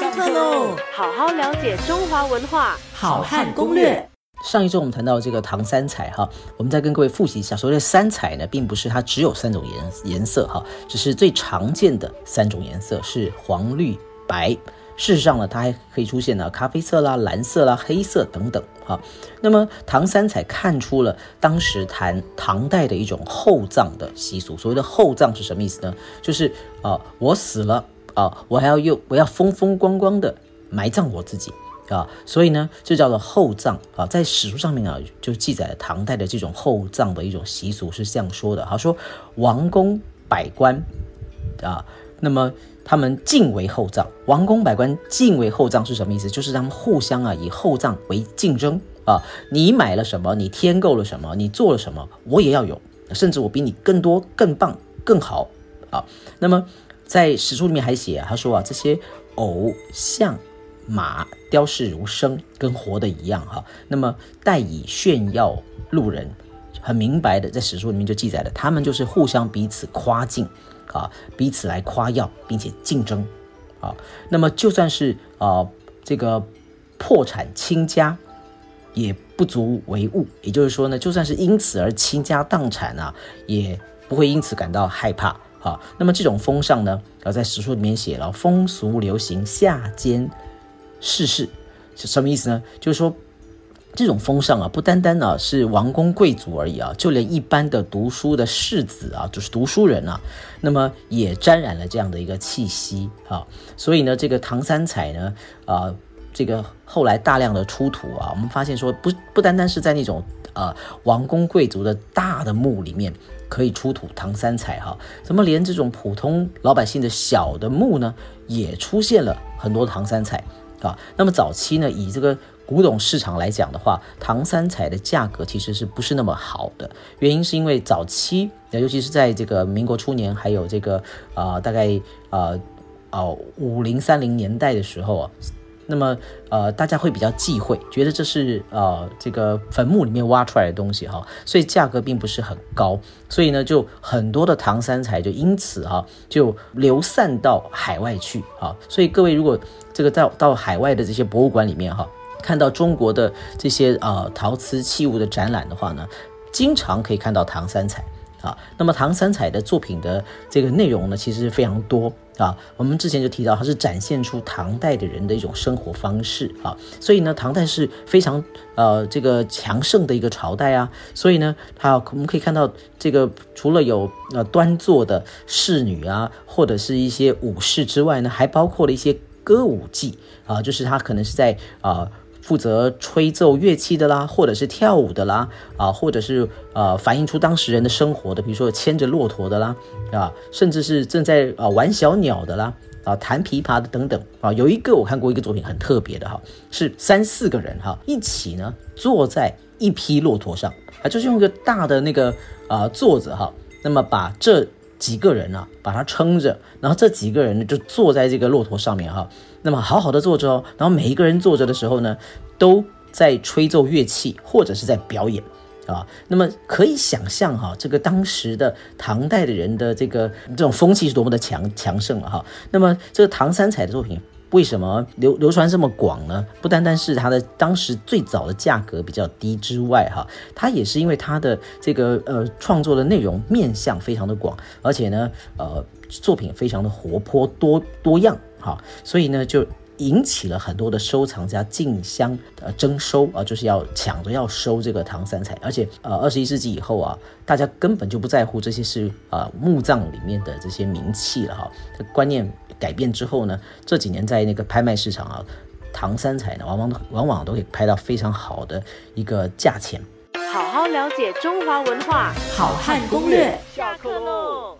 上课喽！好好了解中华文化，好汉攻略。上一周我们谈到这个唐三彩哈，我们再跟各位复习一下，所谓的三彩呢，并不是它只有三种颜颜色哈，只是最常见的三种颜色是黄、绿、白。事实上呢，它还可以出现呢咖啡色啦、蓝色啦、黑色等等哈。那么唐三彩看出了当时唐唐代的一种厚葬的习俗。所谓的厚葬是什么意思呢？就是啊，我死了啊，我还要用我要风风光光的埋葬我自己。啊，所以呢，这叫做厚葬啊，在史书上面啊，就记载了唐代的这种厚葬的一种习俗是这样说的：，他说王公百官啊，那么他们敬为厚葬。王公百官敬为厚葬是什么意思？就是他们互相啊以厚葬为竞争啊，你买了什么，你添购了什么，你做了什么，我也要有，甚至我比你更多、更棒、更好啊。那么在史书里面还写，他说啊，这些偶像。马雕饰如生，跟活的一样哈。那么待以炫耀路人，很明白的，在史书里面就记载了，他们就是互相彼此夸敬啊，彼此来夸耀，并且竞争啊。那么就算是啊这个破产倾家，也不足为物。也就是说呢，就算是因此而倾家荡产啊，也不会因此感到害怕啊。那么这种风尚呢，啊在史书里面写了，风俗流行下间。世事是什么意思呢？就是说，这种风尚啊，不单单呢是王公贵族而已啊，就连一般的读书的士子啊，就是读书人啊，那么也沾染了这样的一个气息啊。所以呢，这个唐三彩呢，啊，这个后来大量的出土啊，我们发现说，不不单单是在那种呃王公贵族的大的墓里面可以出土唐三彩哈，怎么连这种普通老百姓的小的墓呢，也出现了很多唐三彩。啊，那么早期呢，以这个古董市场来讲的话，唐三彩的价格其实是不是那么好的？原因是因为早期，尤其是在这个民国初年，还有这个啊，大概啊哦五零三零年代的时候啊。那么，呃，大家会比较忌讳，觉得这是呃这个坟墓里面挖出来的东西哈，所以价格并不是很高，所以呢，就很多的唐三彩就因此哈就流散到海外去啊。所以各位如果这个到到海外的这些博物馆里面哈，看到中国的这些呃陶瓷器物的展览的话呢，经常可以看到唐三彩。啊，那么唐三彩的作品的这个内容呢，其实非常多啊。我们之前就提到，它是展现出唐代的人的一种生活方式啊。所以呢，唐代是非常呃这个强盛的一个朝代啊。所以呢，它我们可以看到这个除了有呃端坐的侍女啊，或者是一些武士之外呢，还包括了一些歌舞伎啊，就是他可能是在啊。负责吹奏乐器的啦，或者是跳舞的啦，啊，或者是呃反映出当时人的生活的，比如说牵着骆驼的啦，啊，甚至是正在啊玩小鸟的啦，啊弹琵琶的等等，啊，有一个我看过一个作品很特别的哈，是三四个人哈一起呢坐在一匹骆驼上，啊，就是用一个大的那个啊座子哈，那么把这。几个人呢，把它撑着，然后这几个人呢就坐在这个骆驼上面哈，那么好好的坐着哦，然后每一个人坐着的时候呢，都在吹奏乐器或者是在表演啊，那么可以想象哈，这个当时的唐代的人的这个这种风气是多么的强强盛了哈，那么这个唐三彩的作品。为什么流流传这么广呢？不单单是它的当时最早的价格比较低之外，哈，它也是因为它的这个呃创作的内容面向非常的广，而且呢，呃，作品非常的活泼多多样，哈，所以呢就引起了很多的收藏家竞相呃征收啊，就是要抢着要收这个唐三彩，而且呃二十一世纪以后啊，大家根本就不在乎这些是啊墓葬里面的这些名器了哈，观念。改变之后呢，这几年在那个拍卖市场啊，唐三彩呢，往往往往都可以拍到非常好的一个价钱。好好了解中华文化，好汉攻略。下课喽。